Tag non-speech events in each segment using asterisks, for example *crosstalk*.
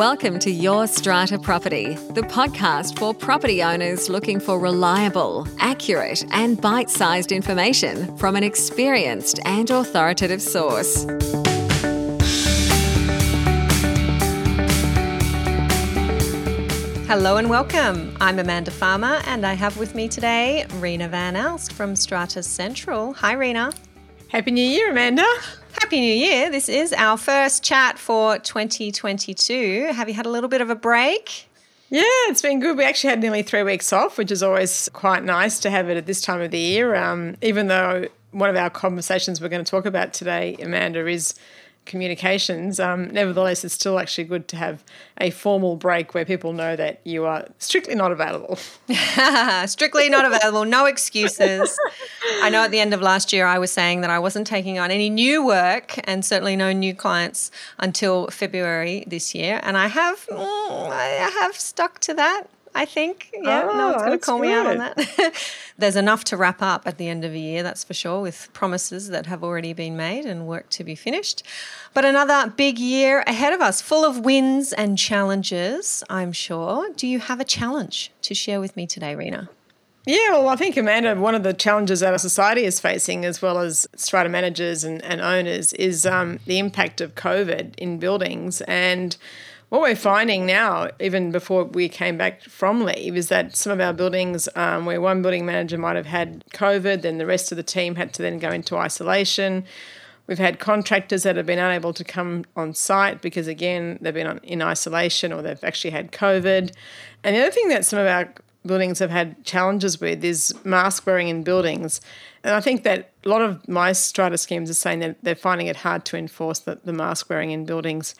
Welcome to Your Strata Property, the podcast for property owners looking for reliable, accurate, and bite sized information from an experienced and authoritative source. Hello and welcome. I'm Amanda Farmer, and I have with me today Rena Van Alst from Strata Central. Hi, Rena. Happy New Year, Amanda. Happy New Year. This is our first chat for 2022. Have you had a little bit of a break? Yeah, it's been good. We actually had nearly three weeks off, which is always quite nice to have it at this time of the year. Um, even though one of our conversations we're going to talk about today, Amanda, is communications. Um, nevertheless, it's still actually good to have a formal break where people know that you are strictly not available. *laughs* strictly not available, no excuses. *laughs* I know at the end of last year, I was saying that I wasn't taking on any new work and certainly no new clients until February this year, and I have, mm, I have stuck to that. I think. Yeah, oh, no one's going to call good. me out on that. *laughs* There's enough to wrap up at the end of a year, that's for sure, with promises that have already been made and work to be finished. But another big year ahead of us, full of wins and challenges, I'm sure. Do you have a challenge to share with me today, Rena? Yeah, well, I think, Amanda, one of the challenges that our society is facing, as well as strata managers and, and owners, is um, the impact of COVID in buildings. And what we're finding now, even before we came back from leave, is that some of our buildings, um, where one building manager might have had COVID, then the rest of the team had to then go into isolation. We've had contractors that have been unable to come on site because, again, they've been in isolation or they've actually had COVID. And the other thing that some of our buildings have had challenges with is mask wearing in buildings. And I think that a lot of my strata schemes are saying that they're finding it hard to enforce the, the mask wearing in buildings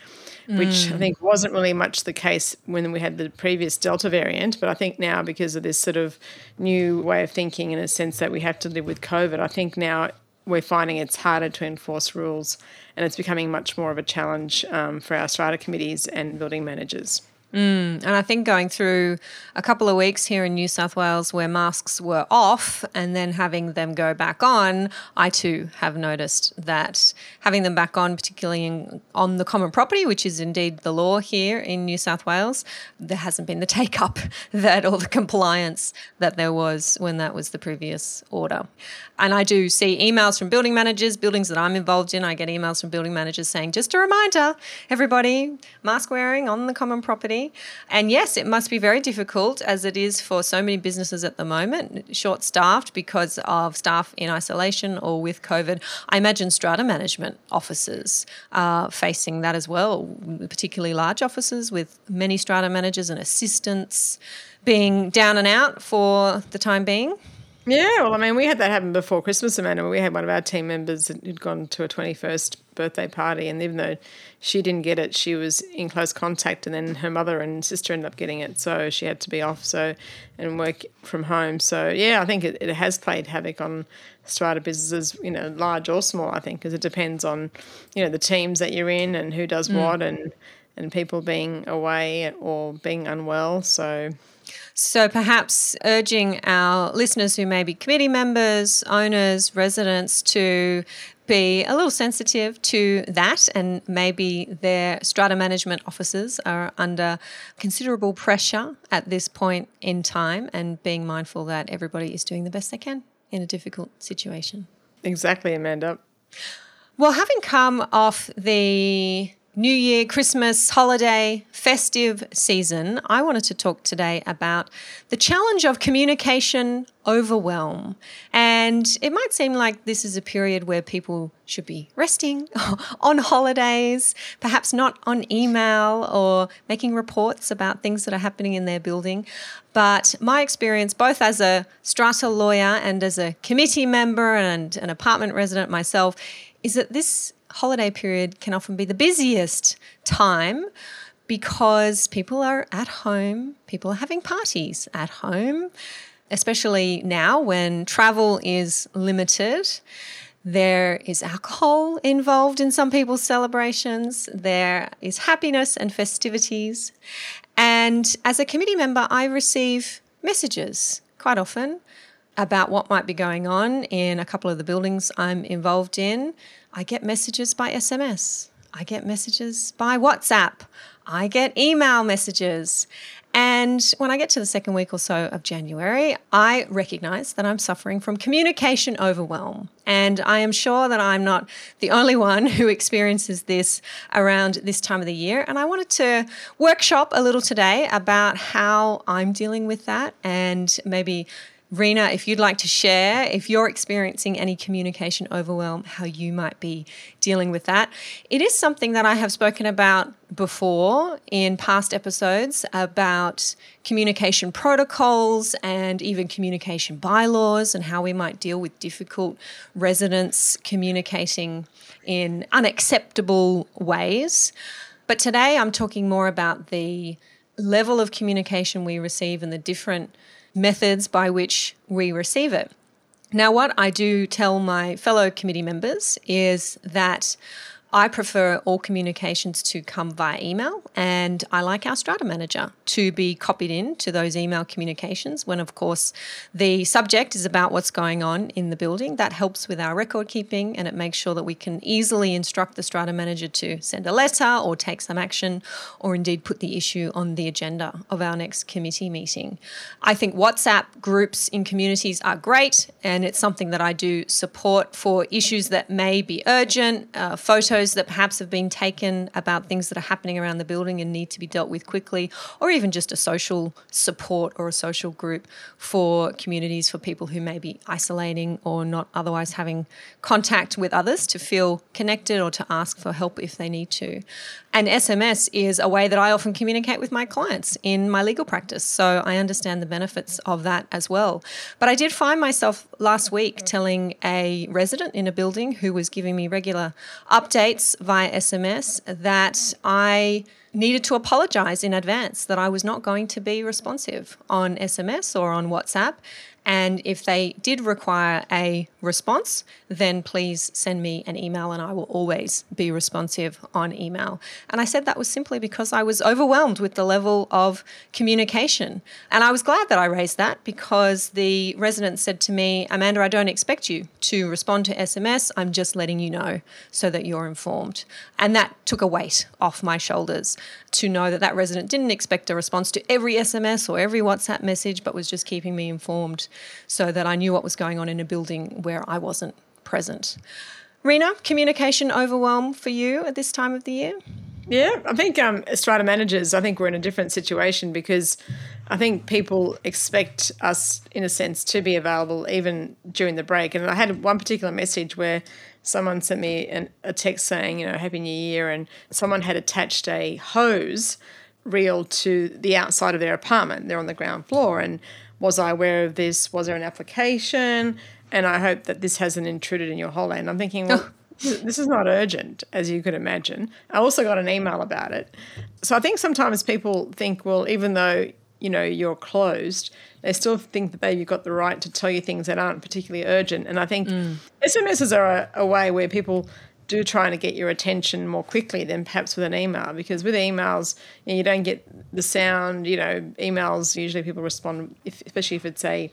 which mm. I think wasn't really much the case when we had the previous Delta variant. But I think now, because of this sort of new way of thinking, in a sense that we have to live with COVID, I think now we're finding it's harder to enforce rules and it's becoming much more of a challenge um, for our strata committees and building managers. Mm, and I think going through a couple of weeks here in New South Wales where masks were off and then having them go back on, I too have noticed that having them back on, particularly in, on the common property, which is indeed the law here in New South Wales, there hasn't been the take up *laughs* that or the compliance that there was when that was the previous order. And I do see emails from building managers, buildings that I'm involved in. I get emails from building managers saying, just a reminder, everybody, mask wearing on the common property. And yes, it must be very difficult as it is for so many businesses at the moment, short staffed because of staff in isolation or with COVID. I imagine strata management offices are uh, facing that as well, particularly large offices with many strata managers and assistants being down and out for the time being. Yeah, well, I mean, we had that happen before Christmas, Amanda. We had one of our team members who'd gone to a 21st birthday party, and even though she didn't get it, she was in close contact, and then her mother and sister ended up getting it, so she had to be off so and work from home. So, yeah, I think it, it has played havoc on strata businesses, you know, large or small, I think, because it depends on, you know, the teams that you're in and who does mm. what and, and people being away or being unwell. So, so perhaps urging our listeners who may be committee members, owners, residents to be a little sensitive to that, and maybe their strata management officers are under considerable pressure at this point in time, and being mindful that everybody is doing the best they can in a difficult situation. Exactly, Amanda. Well, having come off the New Year, Christmas, holiday, festive season, I wanted to talk today about the challenge of communication overwhelm. And it might seem like this is a period where people should be resting *laughs* on holidays, perhaps not on email or making reports about things that are happening in their building. But my experience, both as a strata lawyer and as a committee member and an apartment resident myself, is that this holiday period can often be the busiest time because people are at home, people are having parties at home, especially now when travel is limited. There is alcohol involved in some people's celebrations. There is happiness and festivities. And as a committee member, I receive messages quite often about what might be going on in a couple of the buildings I'm involved in I get messages by SMS. I get messages by WhatsApp. I get email messages. And when I get to the second week or so of January, I recognize that I'm suffering from communication overwhelm. And I am sure that I'm not the only one who experiences this around this time of the year. And I wanted to workshop a little today about how I'm dealing with that and maybe Rena, if you'd like to share, if you're experiencing any communication overwhelm, how you might be dealing with that. It is something that I have spoken about before in past episodes about communication protocols and even communication bylaws and how we might deal with difficult residents communicating in unacceptable ways. But today I'm talking more about the level of communication we receive and the different methods by which we receive it. Now, what I do tell my fellow committee members is that I prefer all communications to come via email, and I like our strata manager to be copied in to those email communications when, of course, the subject is about what's going on in the building. That helps with our record keeping and it makes sure that we can easily instruct the strata manager to send a letter or take some action or indeed put the issue on the agenda of our next committee meeting. I think WhatsApp groups in communities are great, and it's something that I do support for issues that may be urgent, uh, photos photos that perhaps have been taken about things that are happening around the building and need to be dealt with quickly, or even just a social support or a social group for communities for people who may be isolating or not otherwise having contact with others to feel connected or to ask for help if they need to. And SMS is a way that I often communicate with my clients in my legal practice. So I understand the benefits of that as well. But I did find myself last week telling a resident in a building who was giving me regular updates via SMS that I needed to apologize in advance that I was not going to be responsive on SMS or on WhatsApp and if they did require a response, then please send me an email and I will always be responsive on email. And I said that was simply because I was overwhelmed with the level of communication. And I was glad that I raised that because the resident said to me, Amanda, I don't expect you to respond to SMS. I'm just letting you know so that you're informed. And that took a weight off my shoulders to know that that resident didn't expect a response to every SMS or every WhatsApp message, but was just keeping me informed so that I knew what was going on in a building where I wasn't present. Rena, communication overwhelm for you at this time of the year? Yeah, I think um, strata managers, I think we're in a different situation because I think people expect us, in a sense, to be available even during the break. And I had one particular message where someone sent me an, a text saying, you know, Happy New Year, and someone had attached a hose reel to the outside of their apartment. They're on the ground floor. And was I aware of this? Was there an application? And I hope that this hasn't intruded in your holiday. And I'm thinking, well, *laughs* this is not urgent, as you could imagine. I also got an email about it. So I think sometimes people think, well, even though you know you're closed, they still think that they've got the right to tell you things that aren't particularly urgent. And I think mm. SMSs are a, a way where people do trying to get your attention more quickly than perhaps with an email because with emails you, know, you don't get the sound you know emails usually people respond if, especially if it's a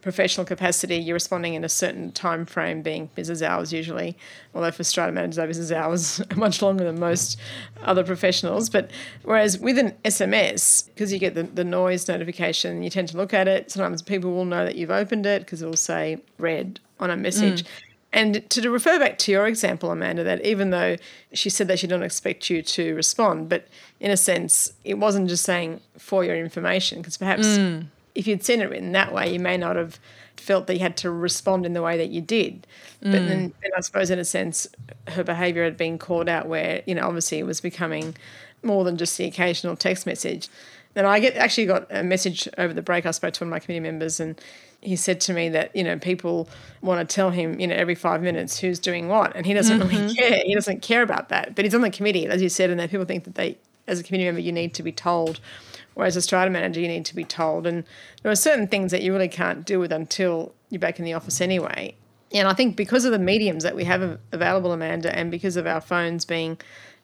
professional capacity you're responding in a certain time frame being business hours usually although for strata managers our business hours *laughs* are much longer than most other professionals. But whereas with an sms because you get the, the noise notification you tend to look at it. Sometimes people will know that you've opened it because it will say read on a message. Mm. And to refer back to your example, Amanda, that even though she said that she didn't expect you to respond, but in a sense, it wasn't just saying for your information, because perhaps mm. if you'd seen it written that way, you may not have felt that you had to respond in the way that you did. Mm. But then, then I suppose, in a sense, her behaviour had been called out where, you know, obviously it was becoming more than just the occasional text message. Then I get actually got a message over the break. I spoke to one of my committee members, and he said to me that you know people want to tell him you know every five minutes who's doing what, and he doesn't mm-hmm. really care. He doesn't care about that. But he's on the committee, as you said, and that people think that they, as a committee member, you need to be told. Whereas a strata manager, you need to be told. And there are certain things that you really can't deal with until you're back in the office anyway. And I think because of the mediums that we have available, Amanda, and because of our phones being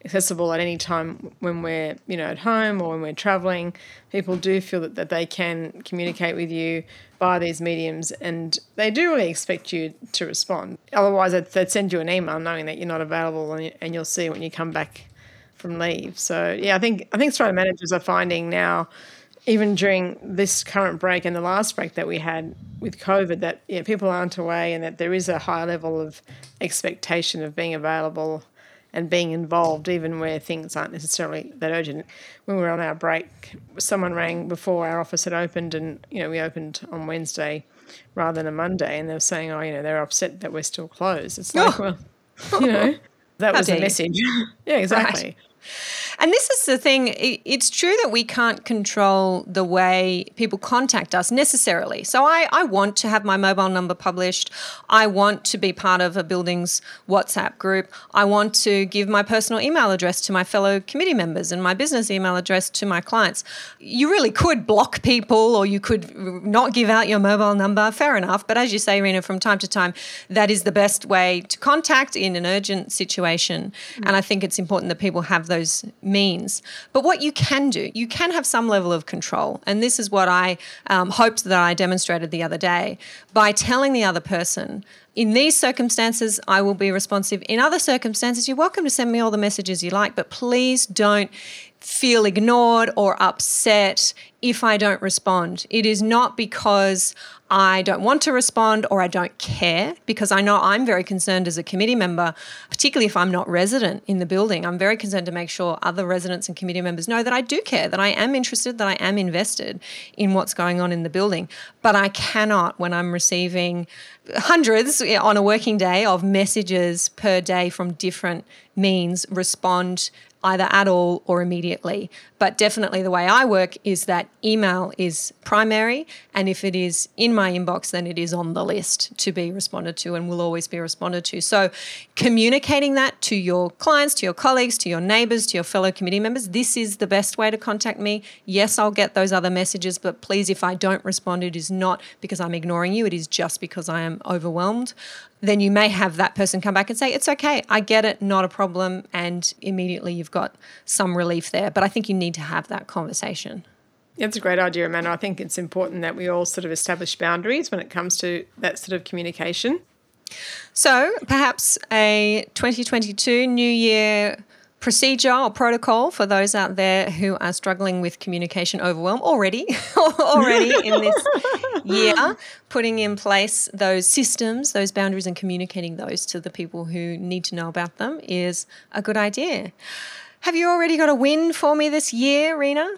accessible at any time when we're you know at home or when we're traveling. People do feel that, that they can communicate with you via these mediums, and they do really expect you to respond. Otherwise, they'd, send you an email knowing that you're not available, and, and you'll see when you come back from leave. So yeah, I think I think strata managers are finding now even during this current break and the last break that we had with COVID, that yeah, people aren't away and that there is a high level of expectation of being available and being involved, even where things aren't necessarily that urgent. When we were on our break, someone rang before our office had opened, and you know we opened on Wednesday rather than a Monday, and they were saying, "Oh, you know, they're upset that we're still closed." It's like, oh. well, you know, that was a message. *laughs* yeah, exactly. Right. And this is the thing it's true that we can't control the way people contact us necessarily. So I, I want to have my mobile number published. I want to be part of a building's WhatsApp group. I want to give my personal email address to my fellow committee members and my business email address to my clients. You really could block people or you could not give out your mobile number, fair enough. But as you say, Rena, from time to time, that is the best way to contact in an urgent situation. Mm. And I think it's important that people have those means. But what you can do, you can have some level of control. And this is what I um, hoped that I demonstrated the other day by telling the other person, in these circumstances, I will be responsive. In other circumstances, you're welcome to send me all the messages you like, but please don't feel ignored or upset if I don't respond. It is not because I don't want to respond or I don't care because I know I'm very concerned as a committee member, particularly if I'm not resident in the building. I'm very concerned to make sure other residents and committee members know that I do care, that I am interested, that I am invested in what's going on in the building. But I cannot, when I'm receiving hundreds on a working day of messages per day from different means, respond either at all or immediately. But definitely the way I work is that email is primary. And if it is in my inbox, then it is on the list to be responded to and will always be responded to. So communicating that to your clients, to your colleagues, to your neighbors, to your fellow committee members, this is the best way to contact me. Yes, I'll get those other messages, but please, if I don't respond, it is not because I'm ignoring you. It is just because I am overwhelmed then you may have that person come back and say, It's okay, I get it, not a problem. And immediately you've got some relief there. But I think you need to have that conversation. It's a great idea, Amanda. I think it's important that we all sort of establish boundaries when it comes to that sort of communication. So perhaps a 2022 New Year procedure or protocol for those out there who are struggling with communication overwhelm already *laughs* already in this year putting in place those systems those boundaries and communicating those to the people who need to know about them is a good idea have you already got a win for me this year rena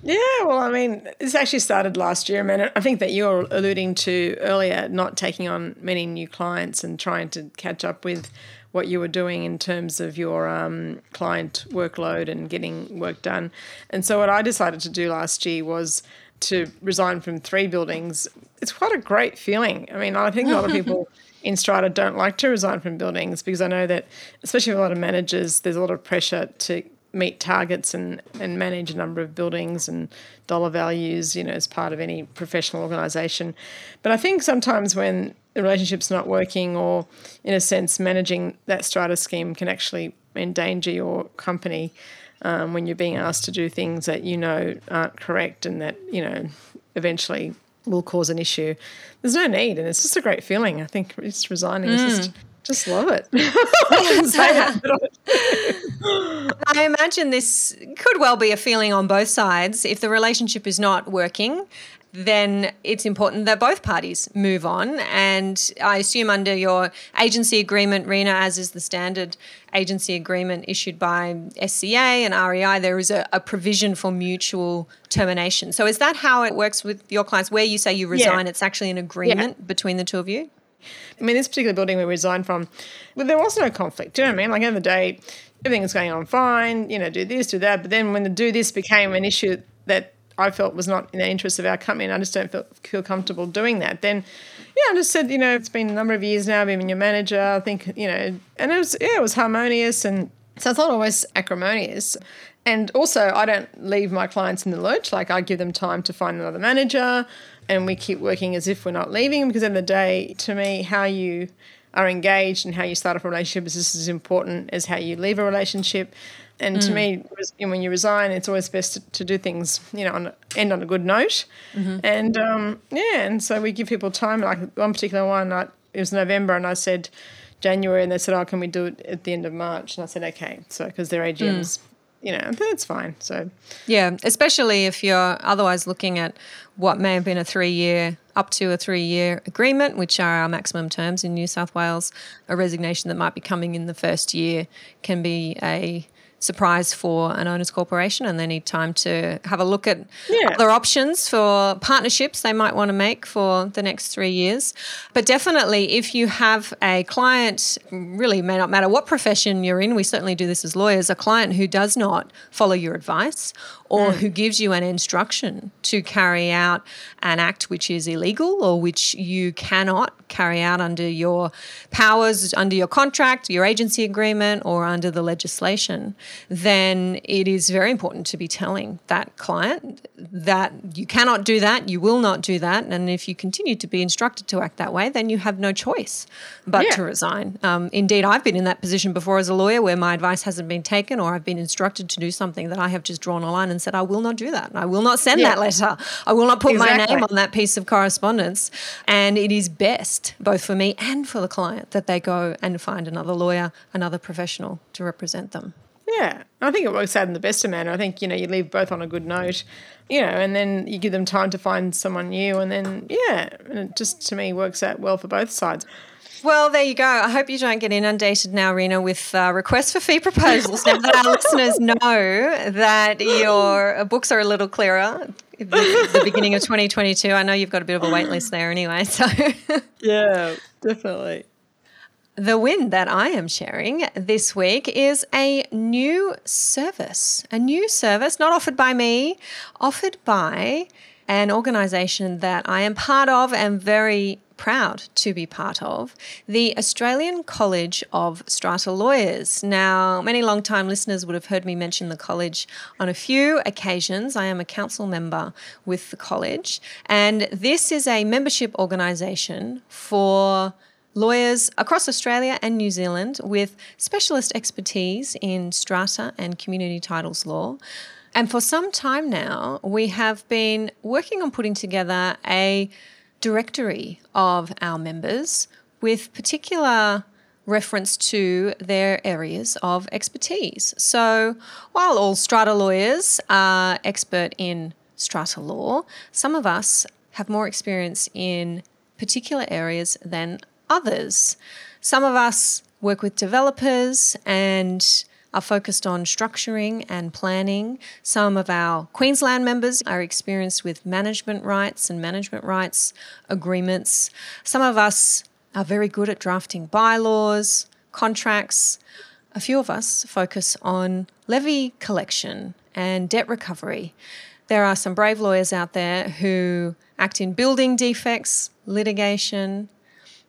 yeah, well, I mean, this actually started last year. I mean, I think that you were alluding to earlier, not taking on many new clients and trying to catch up with what you were doing in terms of your um, client workload and getting work done. And so, what I decided to do last year was to resign from three buildings. It's quite a great feeling. I mean, I think a lot of people *laughs* in Strata don't like to resign from buildings because I know that, especially with a lot of managers, there's a lot of pressure to meet targets and, and manage a number of buildings and dollar values, you know, as part of any professional organisation. But I think sometimes when the relationship's not working, or in a sense, managing that strata scheme can actually endanger your company um, when you're being asked to do things that you know aren't correct and that you know eventually will cause an issue. There's no need, and it's just a great feeling. I think just resigning mm. is just just love it. *laughs* *laughs* I imagine this could well be a feeling on both sides. If the relationship is not working then it's important that both parties move on. And I assume under your agency agreement, Rena, as is the standard agency agreement issued by SCA and REI, there is a, a provision for mutual termination. So is that how it works with your clients, where you say you resign? Yeah. It's actually an agreement yeah. between the two of you? I mean, this particular building we resigned from, well, there was no conflict. Do you know what I mean? Like, at the end of the day, everything was going on fine, you know, do this, do that. But then when the do this became an issue that I felt was not in the interest of our company, and I just don't feel, feel comfortable doing that. Then, yeah, I just said, you know, it's been a number of years now. I've been your manager. I think, you know, and it was yeah, it was harmonious, and so it's not always acrimonious. And also, I don't leave my clients in the lurch. Like I give them time to find another manager, and we keep working as if we're not leaving. Because at the, the day, to me, how you are engaged and how you start a relationship is just as important as how you leave a relationship. And mm. to me, when you resign, it's always best to, to do things, you know, on, end on a good note. Mm-hmm. And um, yeah, and so we give people time. Like one particular one, I, it was November, and I said January, and they said, "Oh, can we do it at the end of March?" And I said, "Okay." So because their AGMs. Mm you know, that's fine. So, yeah, especially if you're otherwise looking at what may have been a three year, up to a three year agreement, which are our maximum terms in New South Wales, a resignation that might be coming in the first year can be a surprise for an owners corporation and they need time to have a look at yeah. other options for partnerships they might want to make for the next three years. But definitely, if you have a client, really may not matter what profession you're in, we certainly do this as lawyers, a client who does not follow your advice or mm. who gives you an instruction to carry out an act which is illegal or which you cannot carry out under your powers, under your contract, your agency agreement, or under the legislation, then it is very important to be telling that client that you cannot do that, you will not do that. And if you continue to be instructed to act that way, then you have no choice but yeah. to resign. Um, indeed, I've been in that position before as a lawyer where my advice hasn't been taken or I've been instructed to do something that I have just drawn a line and said, I will not do that. I will not send yeah. that letter. I will not put exactly. my name on that piece of correspondence. And it is best, both for me and for the client, that they go and find another lawyer, another professional to represent them. Yeah, I think it works out in the best of manner. I think you know you leave both on a good note, you know, and then you give them time to find someone new, and then yeah, and it just to me works out well for both sides. Well, there you go. I hope you don't get inundated now, Rena, with uh, requests for fee proposals. now that our listeners know that your books are a little clearer, the, the beginning of 2022. I know you've got a bit of a wait list there anyway. So *laughs* yeah, definitely. The win that I am sharing this week is a new service. A new service, not offered by me, offered by an organization that I am part of and very proud to be part of, the Australian College of Strata Lawyers. Now, many long-time listeners would have heard me mention the college on a few occasions. I am a council member with the college, and this is a membership organisation for lawyers across Australia and New Zealand with specialist expertise in strata and community titles law. And for some time now, we have been working on putting together a directory of our members with particular reference to their areas of expertise. So, while all strata lawyers are expert in strata law, some of us have more experience in particular areas than others. Some of us work with developers and are focused on structuring and planning. Some of our Queensland members are experienced with management rights and management rights agreements. Some of us are very good at drafting bylaws, contracts. A few of us focus on levy collection and debt recovery. There are some brave lawyers out there who act in building defects, litigation,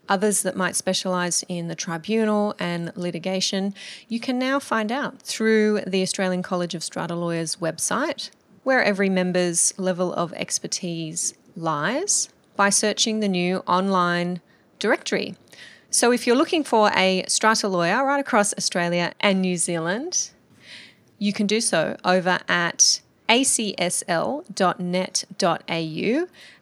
others that might specialise in the tribunal and litigation, you can now find out through the Australian College of Strata Lawyers website where every member's level of expertise lies by searching the new online directory. So if you're looking for a strata lawyer right across Australia and New Zealand, you can do so over at acsl.net.au.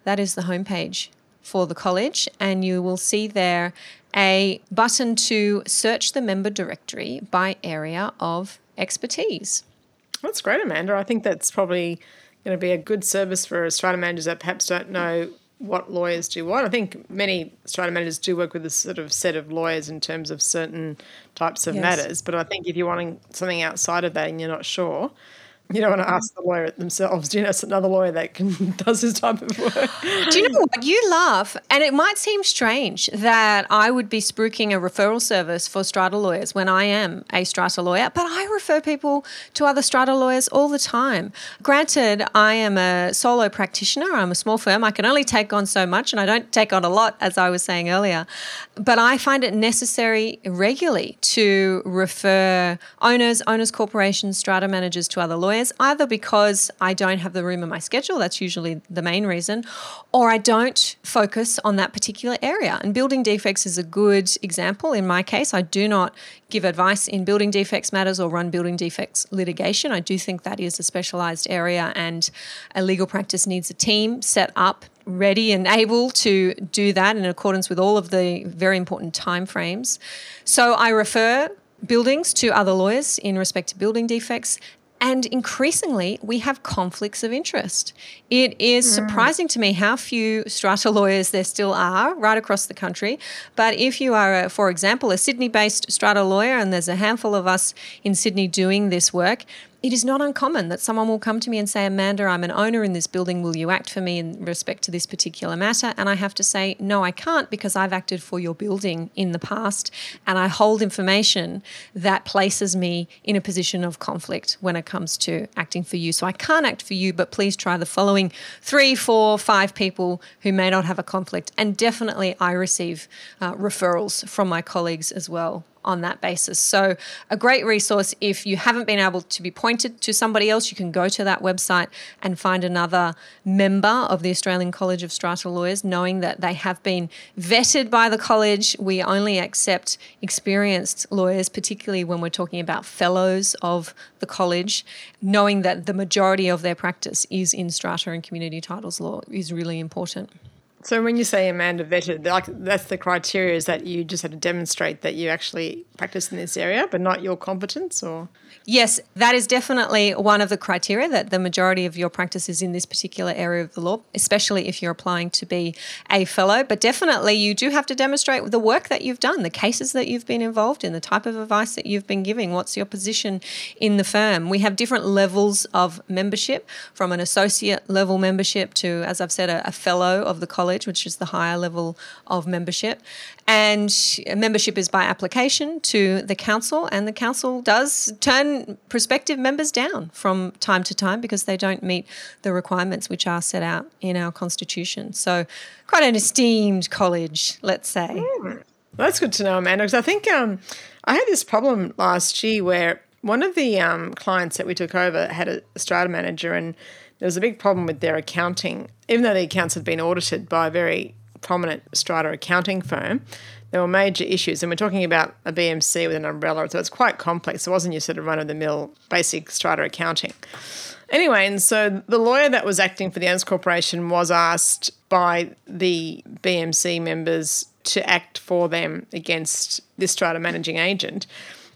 That is the homepage for the college, and you will see there a button to search the member directory by area of expertise. That's great, Amanda. I think that's probably going to be a good service for strata managers that perhaps don't know what lawyers do what. I think many strata managers do work with a sort of set of lawyers in terms of certain types of yes. matters, but I think if you're wanting something outside of that and you're not sure, you don't want to ask the lawyer themselves. Do you know it's another lawyer that can, *laughs* does this type of work? Do you know what? You laugh, and it might seem strange that I would be spruiking a referral service for strata lawyers when I am a strata lawyer, but I refer people to other strata lawyers all the time. Granted, I am a solo practitioner, I'm a small firm, I can only take on so much, and I don't take on a lot, as I was saying earlier, but I find it necessary regularly to refer owners, owners corporations, strata managers to other lawyers either because I don't have the room in my schedule, that's usually the main reason, or I don't focus on that particular area. And building defects is a good example. In my case, I do not give advice in building defects matters or run building defects litigation. I do think that is a specialized area, and a legal practice needs a team set up ready and able to do that in accordance with all of the very important timeframes. So I refer buildings to other lawyers in respect to building defects. And increasingly, we have conflicts of interest. It is mm. surprising to me how few strata lawyers there still are right across the country. But if you are, a, for example, a Sydney based strata lawyer, and there's a handful of us in Sydney doing this work, it is not uncommon that someone will come to me and say, Amanda, I'm an owner in this building. Will you act for me in respect to this particular matter? And I have to say, no, I can't because I've acted for your building in the past and I hold information that places me in a position of conflict when it comes to acting for you. So I can't act for you, but please try the following three, four, five people who may not have a conflict. And definitely I receive uh, referrals from my colleagues as well on that basis. So, a great resource if you haven't been able to be pointed to somebody else, you can go to that website and find another member of the Australian College of Strata Lawyers, knowing that they have been vetted by the college. We only accept experienced lawyers, particularly when we're talking about fellows of the college, knowing that the majority of their practice is in strata and community titles law is really important. So when you say Amanda vetted, like that's the criteria is that you just had to demonstrate that you actually practice in this area, but not your competence, or Yes, that is definitely one of the criteria that the majority of your practice is in this particular area of the law, especially if you're applying to be a fellow. But definitely, you do have to demonstrate the work that you've done, the cases that you've been involved in, the type of advice that you've been giving, what's your position in the firm. We have different levels of membership from an associate level membership to, as I've said, a, a fellow of the college, which is the higher level of membership. And membership is by application to the council, and the council does turn prospective members down from time to time because they don't meet the requirements which are set out in our constitution. So, quite an esteemed college, let's say. Mm. That's good to know, Amanda, because I think um, I had this problem last year where one of the um, clients that we took over had a strata manager, and there was a big problem with their accounting, even though the accounts had been audited by a very prominent strata accounting firm, there were major issues. And we're talking about a BMC with an umbrella, so it's quite complex. It wasn't your sort of run of the mill basic strata accounting. Anyway, and so the lawyer that was acting for the Owners Corporation was asked by the BMC members to act for them against this strata managing agent.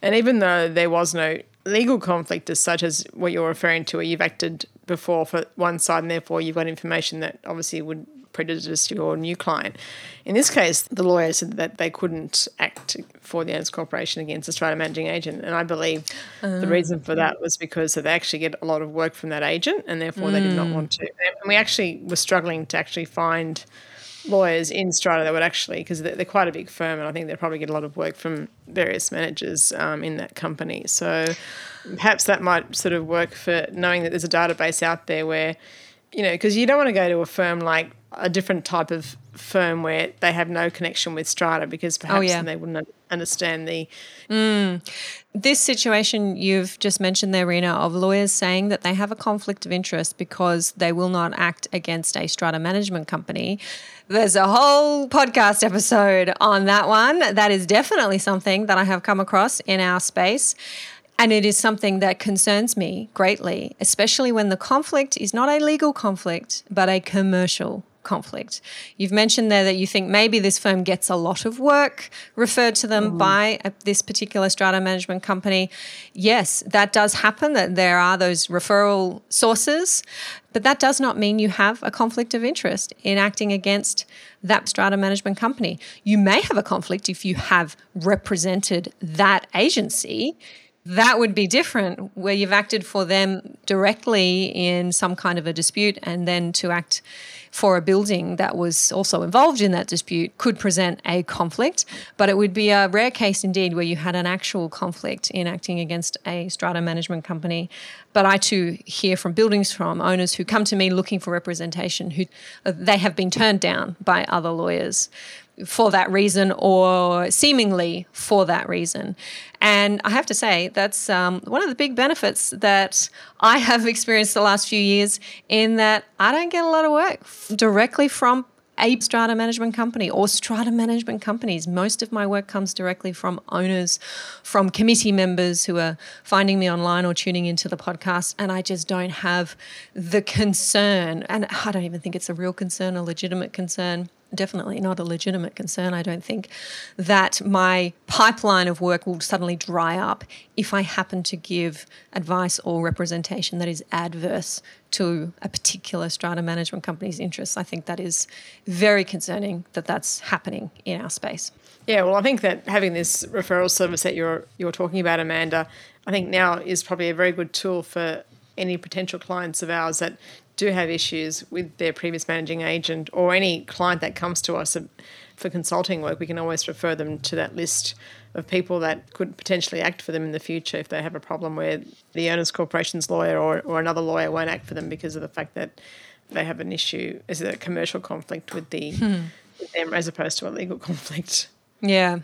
And even though there was no legal conflict as such as what you're referring to, where you've acted before for one side and therefore you've got information that obviously would prejudice to your new client. In this case, the lawyer said that they couldn't act for the Owners Corporation against the strata managing agent. And I believe the reason for that was because they actually get a lot of work from that agent and therefore mm. they did not mm. want to. And we actually were struggling to actually find lawyers in strata that would actually, because they're, they're, quite a big firm and I think they probably get a lot of work from various managers um, in that company. So perhaps that might sort of work for knowing that there's a database out there where, you know, because you don't want to go to a firm like a different type of firm where they have no connection with strata because perhaps oh, yeah. they wouldn't understand the. Mm. This situation you've just mentioned there, Rena, of lawyers saying that they have a conflict of interest because they will not act against a strata management company. There's a whole podcast episode on that one. That is definitely something that I have come across in our space. And it is something that concerns me greatly, especially when the conflict is not a legal conflict, but a commercial conflict. You've mentioned there that you think maybe this firm gets a lot of work referred to them mm. by a, this particular strata management company. Yes, that does happen, that there are those referral sources, but that does not mean you have a conflict of interest in acting against that strata management company. You may have a conflict if you have represented that agency that would be different where you've acted for them directly in some kind of a dispute and then to act for a building that was also involved in that dispute could present a conflict, but it would be a rare case indeed where you had an actual conflict in acting against a strata management company. But I too hear from buildings from owners who come to me looking for representation who uh, they have been turned down by other lawyers for that reason or seemingly for that reason. And I have to say, that's um, one of the big benefits that I have *laughs* experienced the last few years in that I don't get a lot of work directly from a strata management company or strata management companies. Most of my work comes directly from owners, from committee members who are finding me online or tuning into the podcast. And I just don't have the concern, and I don't even think it's a real concern, a legitimate concern definitely not a legitimate concern. I don't think that my pipeline of work will suddenly dry up if I happen to give advice or representation that is adverse to a particular strata management company's interests. I think that is very concerning that that's happening in our space. Yeah, well, I think that having this referral service that you're you're talking about, Amanda, I think now is probably a very good tool for any potential clients of ours that do have issues with their previous managing agent or any client that comes to us for consulting work, we can always refer them to that list of people that could potentially act for them in the future if they have a problem where the owners corporation's lawyer or, or another lawyer won't act for them because of the fact that they have an issue is a commercial conflict with the hmm. with them as opposed to a legal *laughs* conflict. Yeah.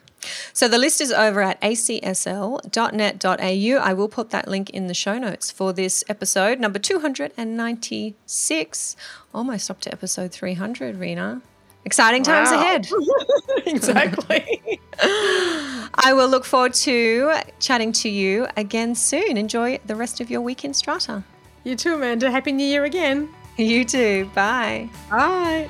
So the list is over at acsl.net.au. I will put that link in the show notes for this episode, number 296. Almost up to episode 300, Rena. Exciting times wow. ahead. *laughs* exactly. *laughs* I will look forward to chatting to you again soon. Enjoy the rest of your week in Strata. You too, Amanda. Happy New Year again. You too. Bye. Bye.